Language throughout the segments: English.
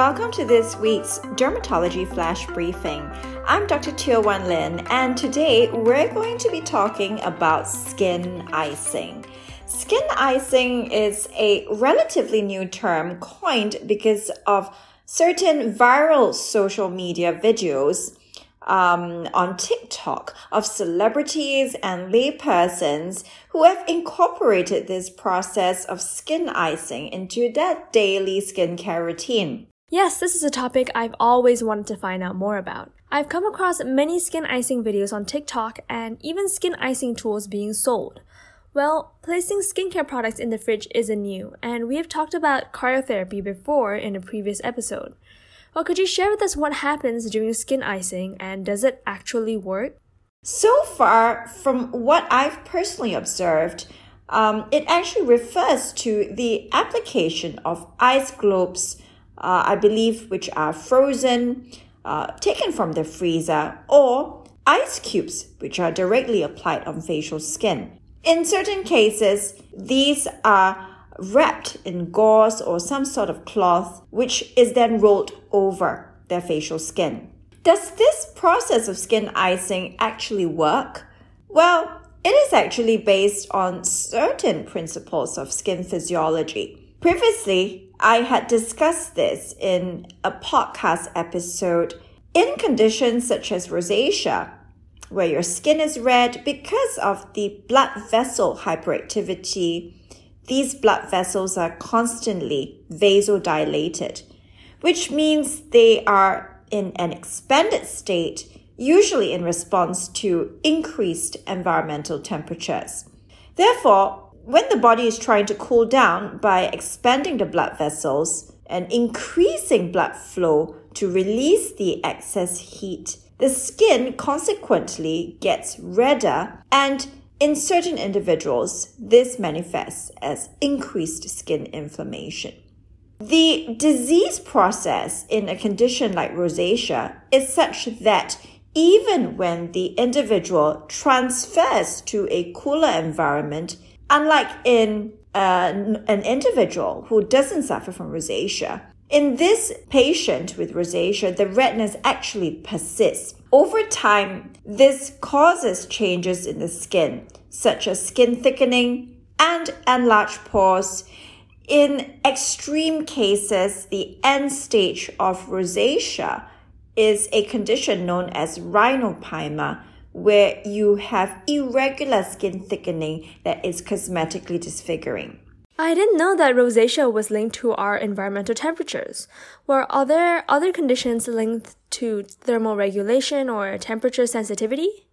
Welcome to this week's Dermatology Flash Briefing. I'm Dr. Teo Wan Lin, and today we're going to be talking about skin icing. Skin icing is a relatively new term coined because of certain viral social media videos um, on TikTok of celebrities and laypersons who have incorporated this process of skin icing into their daily skincare routine. Yes, this is a topic I've always wanted to find out more about. I've come across many skin icing videos on TikTok and even skin icing tools being sold. Well, placing skincare products in the fridge isn't new, and we have talked about cryotherapy before in a previous episode. Well, could you share with us what happens during skin icing and does it actually work? So far, from what I've personally observed, um, it actually refers to the application of ice globes, uh, I believe, which are frozen, uh, taken from the freezer, or ice cubes, which are directly applied on facial skin. In certain cases, these are wrapped in gauze or some sort of cloth, which is then rolled over their facial skin. Does this process of skin icing actually work? Well, it is actually based on certain principles of skin physiology. Previously, I had discussed this in a podcast episode in conditions such as rosacea, where your skin is red because of the blood vessel hyperactivity. These blood vessels are constantly vasodilated, which means they are in an expanded state, usually in response to increased environmental temperatures. Therefore, when the body is trying to cool down by expanding the blood vessels and increasing blood flow to release the excess heat, the skin consequently gets redder and in certain individuals, this manifests as increased skin inflammation. The disease process in a condition like rosacea is such that even when the individual transfers to a cooler environment, unlike in uh, an individual who doesn't suffer from rosacea, in this patient with rosacea, the redness actually persists. Over time, this causes changes in the skin, such as skin thickening and enlarged pores, in extreme cases, the end stage of rosacea is a condition known as rhinophyma, where you have irregular skin thickening that is cosmetically disfiguring. I didn't know that rosacea was linked to our environmental temperatures. Were other other conditions linked to thermal regulation or temperature sensitivity?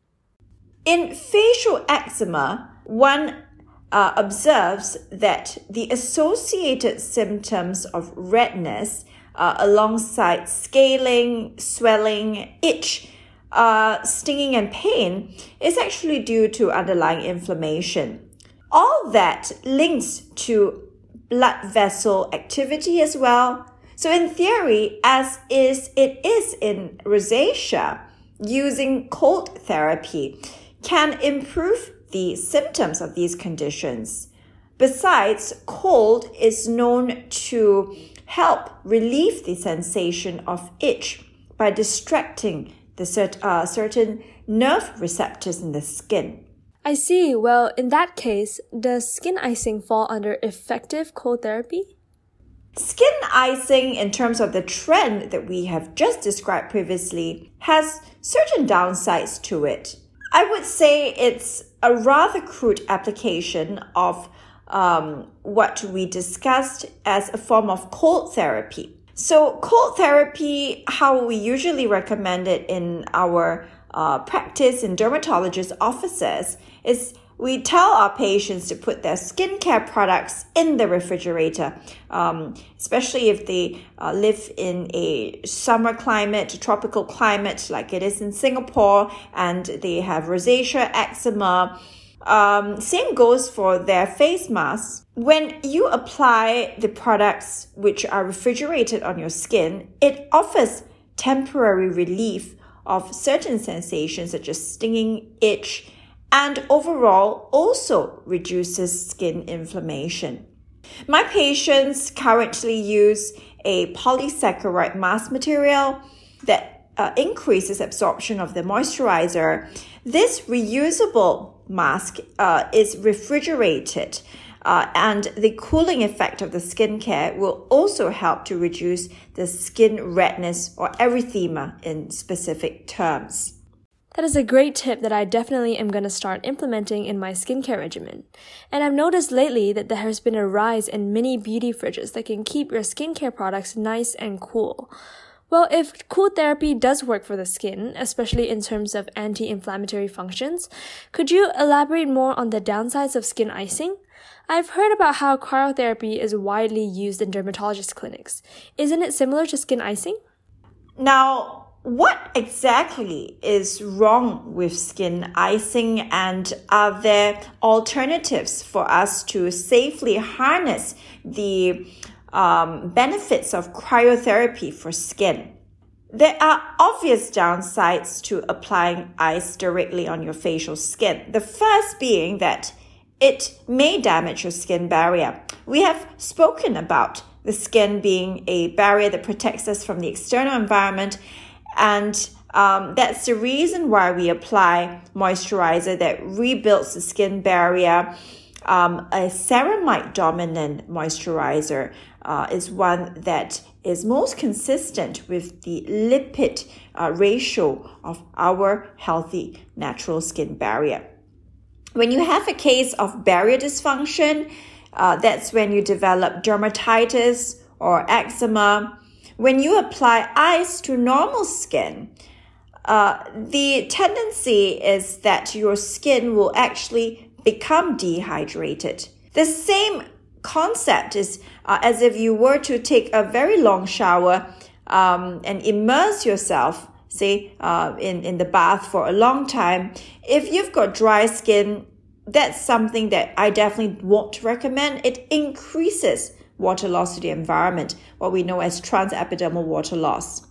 In facial eczema, one uh, observes that the associated symptoms of redness uh, alongside scaling, swelling, itch, uh, stinging, and pain is actually due to underlying inflammation. All that links to blood vessel activity as well. So, in theory, as is it is in rosacea, using cold therapy can improve the symptoms of these conditions. Besides, cold is known to help relieve the sensation of itch by distracting the cert- uh, certain nerve receptors in the skin. I see. Well, in that case, does skin icing fall under effective cold therapy? Skin icing, in terms of the trend that we have just described previously, has certain downsides to it. I would say it's a rather crude application of um, what we discussed as a form of cold therapy. So, cold therapy, how we usually recommend it in our uh, practice in dermatologist offices, is we tell our patients to put their skincare products in the refrigerator, um, especially if they uh, live in a summer climate, tropical climate like it is in Singapore, and they have rosacea, eczema. Um, same goes for their face masks. When you apply the products which are refrigerated on your skin, it offers temporary relief of certain sensations such as stinging, itch, and overall also reduces skin inflammation. My patients currently use a polysaccharide mask material that uh, increases absorption of the moisturizer. This reusable mask uh, is refrigerated. Uh, and the cooling effect of the skincare will also help to reduce the skin redness or erythema in specific terms. That is a great tip that I definitely am going to start implementing in my skincare regimen. And I've noticed lately that there has been a rise in mini beauty fridges that can keep your skincare products nice and cool. Well, if cool therapy does work for the skin, especially in terms of anti inflammatory functions, could you elaborate more on the downsides of skin icing? I've heard about how cryotherapy is widely used in dermatologist clinics. Isn't it similar to skin icing? Now, what exactly is wrong with skin icing and are there alternatives for us to safely harness the um, benefits of cryotherapy for skin? There are obvious downsides to applying ice directly on your facial skin. The first being that it may damage your skin barrier. We have spoken about the skin being a barrier that protects us from the external environment and um, that's the reason why we apply moisturizer that rebuilds the skin barrier. Um, a ceramide dominant moisturizer uh, is one that is most consistent with the lipid uh, ratio of our healthy natural skin barrier. When you have a case of barrier dysfunction, uh, that's when you develop dermatitis or eczema when you apply ice to normal skin, uh, the tendency is that your skin will actually become dehydrated. The same concept is uh, as if you were to take a very long shower um, and immerse yourself, say, uh, in, in the bath for a long time. If you've got dry skin, that's something that I definitely won't recommend. It increases water loss to the environment, what we know as transepidermal water loss.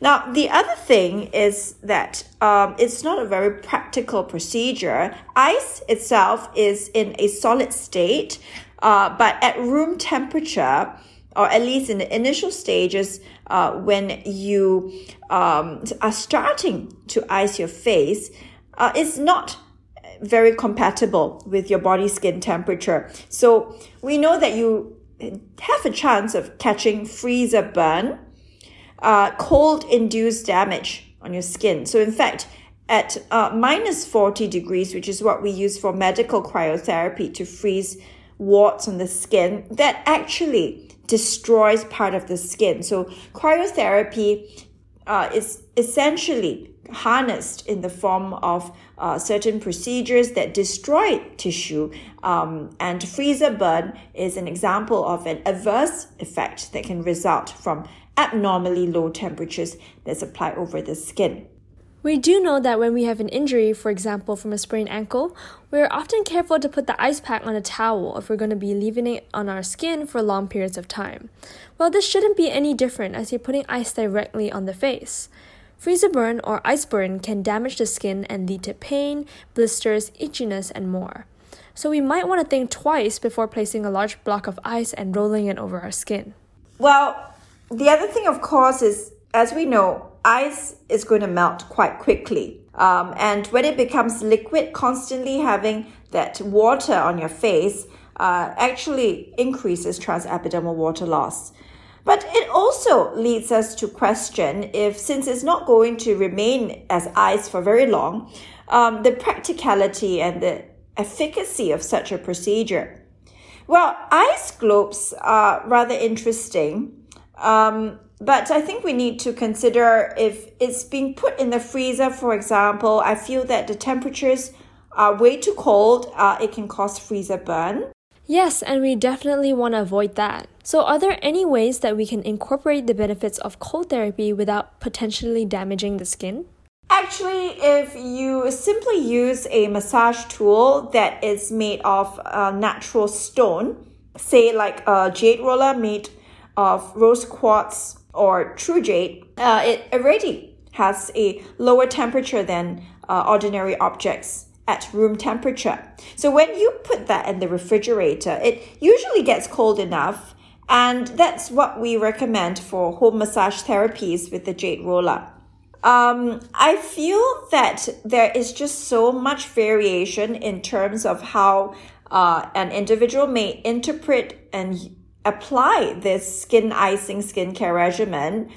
Now, the other thing is that um, it's not a very practical procedure. Ice itself is in a solid state, uh, but at room temperature, or at least in the initial stages, uh, when you um, are starting to ice your face, uh, it's not very compatible with your body skin temperature. So we know that you have a chance of catching freezer burn, uh, cold induced damage on your skin. So, in fact, at uh, minus 40 degrees, which is what we use for medical cryotherapy to freeze warts on the skin, that actually destroys part of the skin. So, cryotherapy uh, is essentially harnessed in the form of uh, certain procedures that destroy tissue. Um, and freezer burn is an example of an adverse effect that can result from abnormally low temperatures that's applied over the skin. We do know that when we have an injury, for example, from a sprained ankle, we're often careful to put the ice pack on a towel if we're going to be leaving it on our skin for long periods of time. Well, this shouldn't be any different as you're putting ice directly on the face. Freezer burn or ice burn can damage the skin and lead to pain, blisters, itchiness, and more. So we might want to think twice before placing a large block of ice and rolling it over our skin. Well, the other thing, of course, is as we know, ice is going to melt quite quickly. Um, and when it becomes liquid, constantly having that water on your face uh, actually increases transepidermal water loss. But it also leads us to question if, since it's not going to remain as ice for very long, um, the practicality and the efficacy of such a procedure. Well, ice globes are rather interesting, um, but I think we need to consider if it's being put in the freezer, for example. I feel that the temperatures are way too cold, uh, it can cause freezer burn. Yes, and we definitely want to avoid that. So, are there any ways that we can incorporate the benefits of cold therapy without potentially damaging the skin? Actually, if you simply use a massage tool that is made of a natural stone, say like a jade roller made of rose quartz or true jade, uh, it already has a lower temperature than uh, ordinary objects at room temperature. So when you put that in the refrigerator, it usually gets cold enough And that's what we recommend for home massage therapies with the jade roller. Um, I feel that there is just so much variation in terms of how uh, an individual may interpret and apply this skin icing skincare regimen.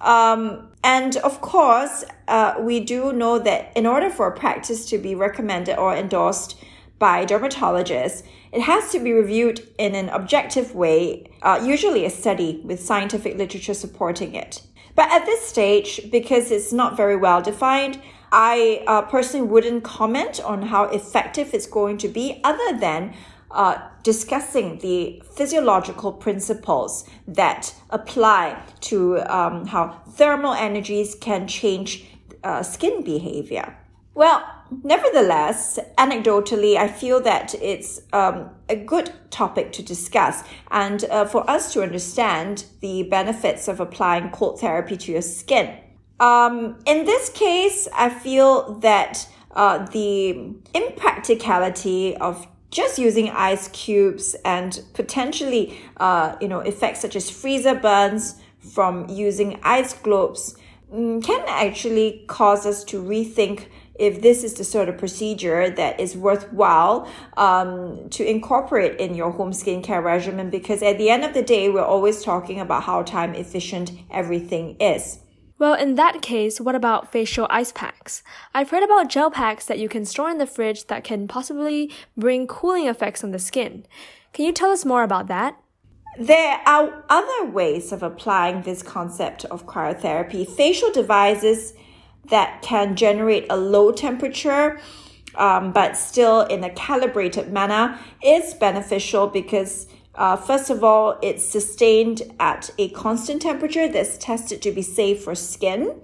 Um, and of course, uh, we do know that in order for a practice to be recommended or endorsed by dermatologists, it has to be reviewed in an objective way, uh, usually a study with scientific literature supporting it. But at this stage, because it's not very well defined, I uh, personally wouldn't comment on how effective it's going to be other than uh, discussing the physiological principles that apply to um, how thermal energies can change uh, skin behavior. Well, nevertheless, anecdotally, I feel that it's um, a good topic to discuss and uh, for us to understand the benefits of applying cold therapy to your skin. Um, in this case, I feel that uh, the impracticality of just using ice cubes and potentially, uh, you know, effects such as freezer burns from using ice globes mm, can actually cause us to rethink if this is the sort of procedure that is worthwhile um, to incorporate in your home skincare regimen because at the end of the day we're always talking about how time efficient everything is well, in that case, what about facial ice packs? I've heard about gel packs that you can store in the fridge that can possibly bring cooling effects on the skin. Can you tell us more about that? There are other ways of applying this concept of cryotherapy. Facial devices that can generate a low temperature, um, but still in a calibrated manner, is beneficial because uh, first of all, it's sustained at a constant temperature that's tested to be safe for skin.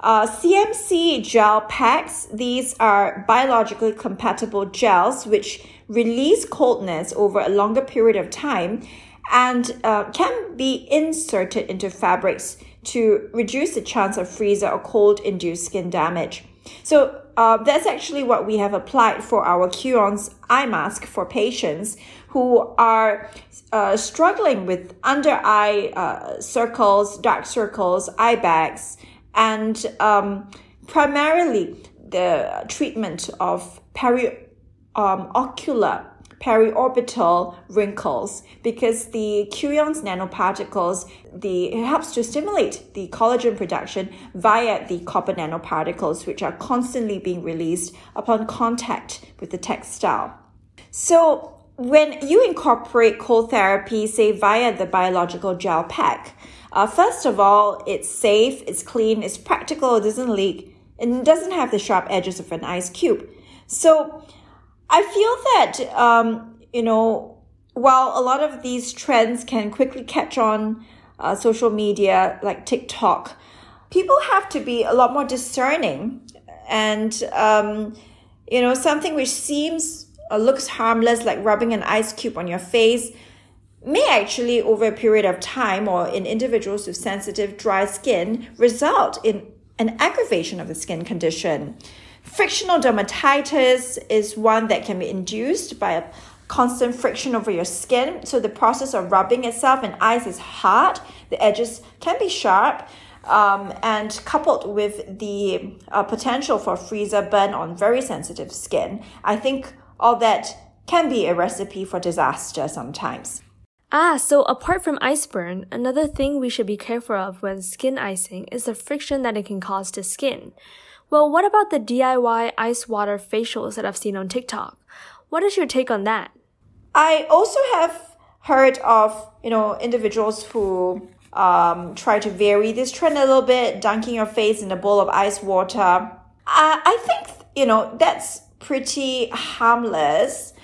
Uh, CMC gel packs, these are biologically compatible gels which release coldness over a longer period of time and uh, can be inserted into fabrics to reduce the chance of freezer or cold induced skin damage. So uh, that's actually what we have applied for our Cuion's eye mask for patients who are uh, struggling with under eye uh, circles, dark circles, eye bags, and um, primarily the treatment of peri um, periorbital wrinkles because the Cuion's nanoparticles the it helps to stimulate the collagen production via the copper nanoparticles which are constantly being released upon contact with the textile. So when you incorporate cold therapy, say via the biological gel pack, uh, first of all, it's safe, it's clean, it's practical, it doesn't leak, and it doesn't have the sharp edges of an ice cube. So I feel that, um, you know, while a lot of these trends can quickly catch on uh, social media like TikTok, people have to be a lot more discerning. And, um, you know, something which seems or looks harmless like rubbing an ice cube on your face may actually over a period of time or in individuals with sensitive dry skin result in an aggravation of the skin condition. Frictional dermatitis is one that can be induced by a constant friction over your skin. So the process of rubbing itself and ice is hard. The edges can be sharp. Um, and coupled with the uh, potential for freezer burn on very sensitive skin, I think all that can be a recipe for disaster sometimes. Ah, so apart from ice burn, another thing we should be careful of when skin icing is the friction that it can cause to skin. Well, what about the DIY ice water facials that I've seen on TikTok? What is your take on that? I also have heard of, you know, individuals who um, try to vary this trend a little bit, dunking your face in a bowl of ice water. Uh, I think, you know, that's pretty harmless.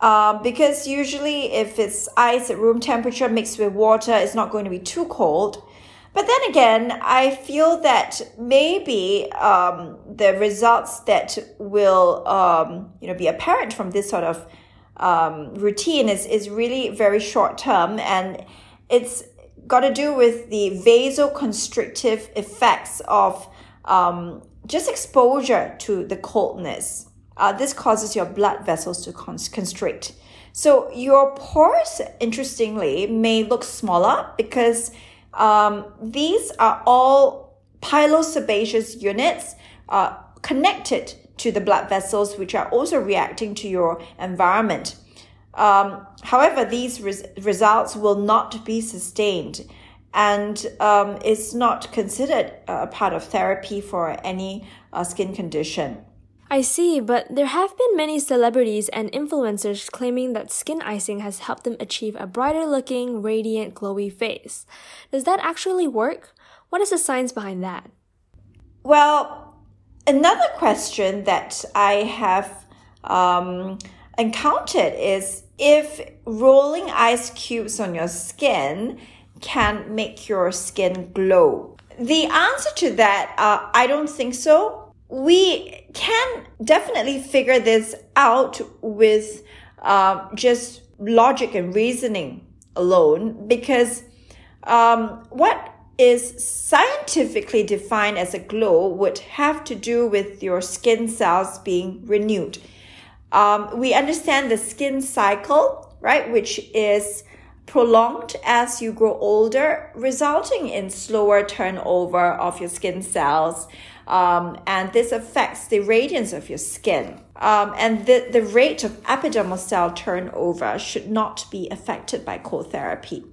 Uh, because usually if it's ice at room temperature mixed with water, it's not going to be too cold. But then again, I feel that maybe um, the results that will um, you know be apparent from this sort of um, routine is is really very short term, and it's got to do with the vasoconstrictive effects of um, just exposure to the coldness. Uh, this causes your blood vessels to constrict. So your pores, interestingly, may look smaller because um, these are all pilosebaceous units uh, connected to the blood vessels, which are also reacting to your environment. Um, however, these res- results will not be sustained and um, is not considered a part of therapy for any uh, skin condition. I see, but there have been many celebrities and influencers claiming that skin icing has helped them achieve a brighter looking, radiant, glowy face. Does that actually work? What is the science behind that? Well, another question that I have um, encountered is if rolling ice cubes on your skin can make your skin glow. The answer to that, uh, I don't think so we can definitely figure this out with uh, just logic and reasoning alone because um, what is scientifically defined as a glow would have to do with your skin cells being renewed. Um, we understand the skin cycle, right, which is prolonged as you grow older, resulting in slower turnover of your skin cells. Um, and this affects the radiance of your skin. Um, and the, the rate of epidermal cell turnover should not be affected by cold therapy.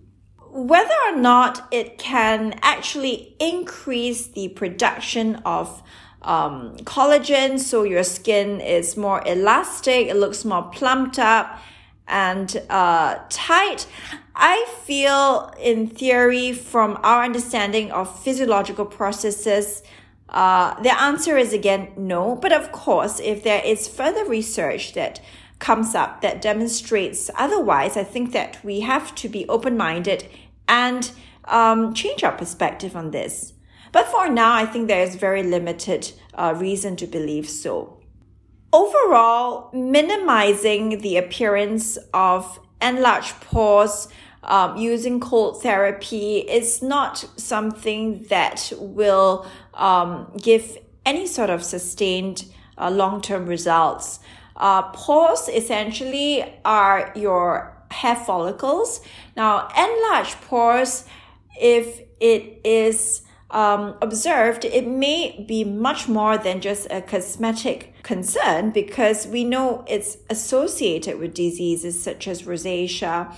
Whether or not it can actually increase the production of um, collagen, so your skin is more elastic, it looks more plumped up and uh, tight. I feel, in theory, from our understanding of physiological processes, uh, the answer is again no. But of course, if there is further research that comes up that demonstrates otherwise, I think that we have to be open minded and um, change our perspective on this. But for now, I think there is very limited uh, reason to believe so. Overall, minimizing the appearance of enlarged pores um, using cold therapy is not something that will um, give any sort of sustained uh, long term results. Uh, pores essentially are your hair follicles. Now, enlarged pores, if it is um, observed, it may be much more than just a cosmetic concern because we know it's associated with diseases such as rosacea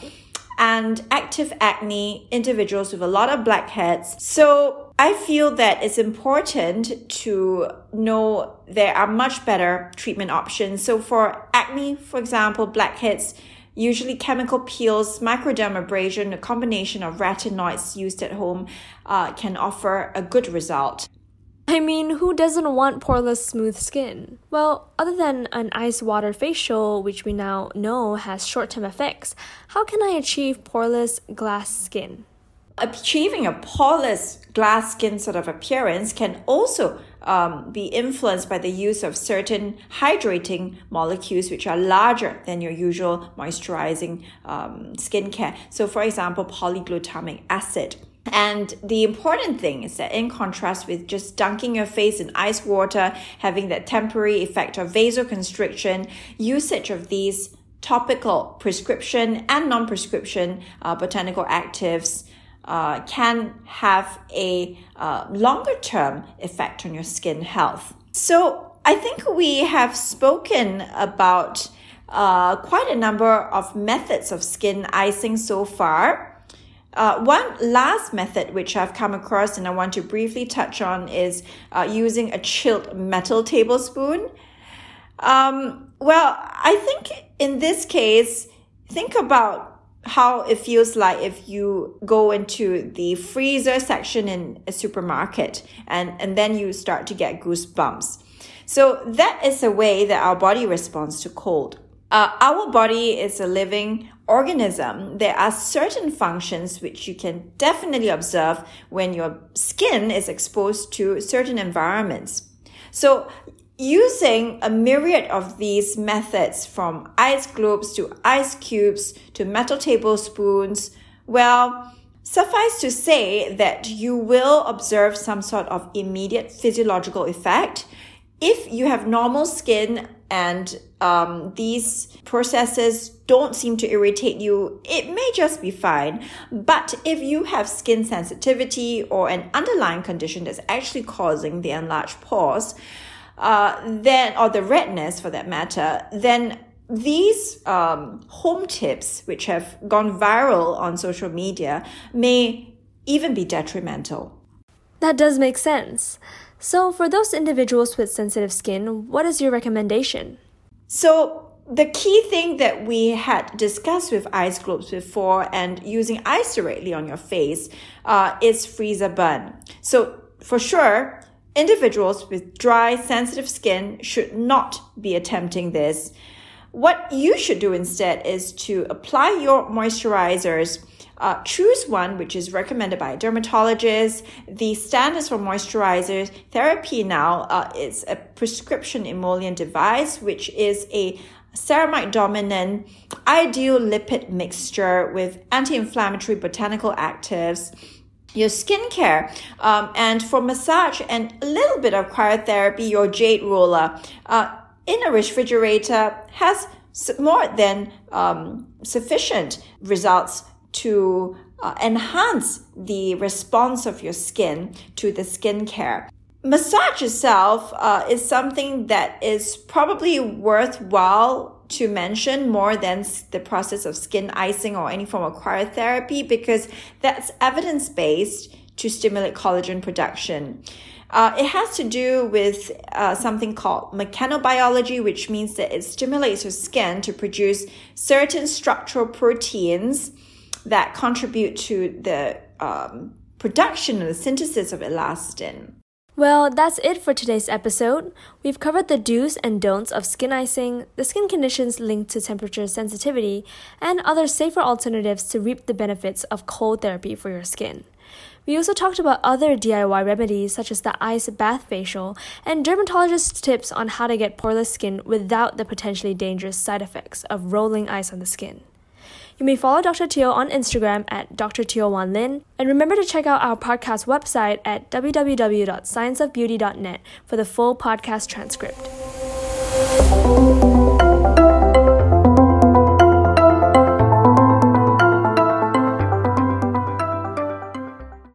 and active acne, individuals with a lot of blackheads. So I feel that it's important to know there are much better treatment options. So for acne, for example, blackheads, usually chemical peels, microdermabrasion, a combination of retinoids used at home uh, can offer a good result. I mean, who doesn't want poreless, smooth skin? Well, other than an ice water facial, which we now know has short term effects, how can I achieve poreless glass skin? Achieving a poreless glass skin sort of appearance can also um, be influenced by the use of certain hydrating molecules which are larger than your usual moisturizing um, skincare. So, for example, polyglutamic acid. And the important thing is that, in contrast with just dunking your face in ice water, having that temporary effect of vasoconstriction, usage of these topical prescription and non prescription uh, botanical actives uh, can have a uh, longer term effect on your skin health. So, I think we have spoken about uh, quite a number of methods of skin icing so far. Uh, one last method which I've come across and I want to briefly touch on is uh, using a chilled metal tablespoon. Um, well, I think in this case, think about how it feels like if you go into the freezer section in a supermarket and, and then you start to get goosebumps. So that is a way that our body responds to cold. Uh, our body is a living organism. There are certain functions which you can definitely observe when your skin is exposed to certain environments. So using a myriad of these methods from ice globes to ice cubes to metal tablespoons, well, suffice to say that you will observe some sort of immediate physiological effect. If you have normal skin and um, these processes don't seem to irritate you, it may just be fine. But if you have skin sensitivity or an underlying condition that's actually causing the enlarged pores, uh, then, or the redness for that matter, then these um, home tips, which have gone viral on social media, may even be detrimental. That does make sense. So, for those individuals with sensitive skin, what is your recommendation? So, the key thing that we had discussed with ice globes before and using ice directly on your face uh, is freezer burn. So, for sure, individuals with dry, sensitive skin should not be attempting this. What you should do instead is to apply your moisturizers uh, choose one which is recommended by a dermatologist. The standards for moisturizers therapy now uh, is a prescription emollient device, which is a ceramide dominant ideal lipid mixture with anti-inflammatory botanical actives your skincare um, and for massage and a little bit of cryotherapy your jade roller uh, in a refrigerator has more than um, sufficient results to uh, enhance the response of your skin to the skincare. Massage itself uh, is something that is probably worthwhile to mention more than the process of skin icing or any form of cryotherapy because that's evidence based to stimulate collagen production. Uh, it has to do with uh, something called mechanobiology, which means that it stimulates your skin to produce certain structural proteins that contribute to the um, production and the synthesis of elastin. Well, that's it for today's episode. We've covered the do's and don'ts of skin icing, the skin conditions linked to temperature sensitivity, and other safer alternatives to reap the benefits of cold therapy for your skin. We also talked about other DIY remedies such as the ice bath facial and dermatologist tips on how to get poreless skin without the potentially dangerous side effects of rolling ice on the skin. You may follow Dr. Teo on Instagram at Dr. Teo Wan Lin, and remember to check out our podcast website at www.scienceofbeauty.net for the full podcast transcript.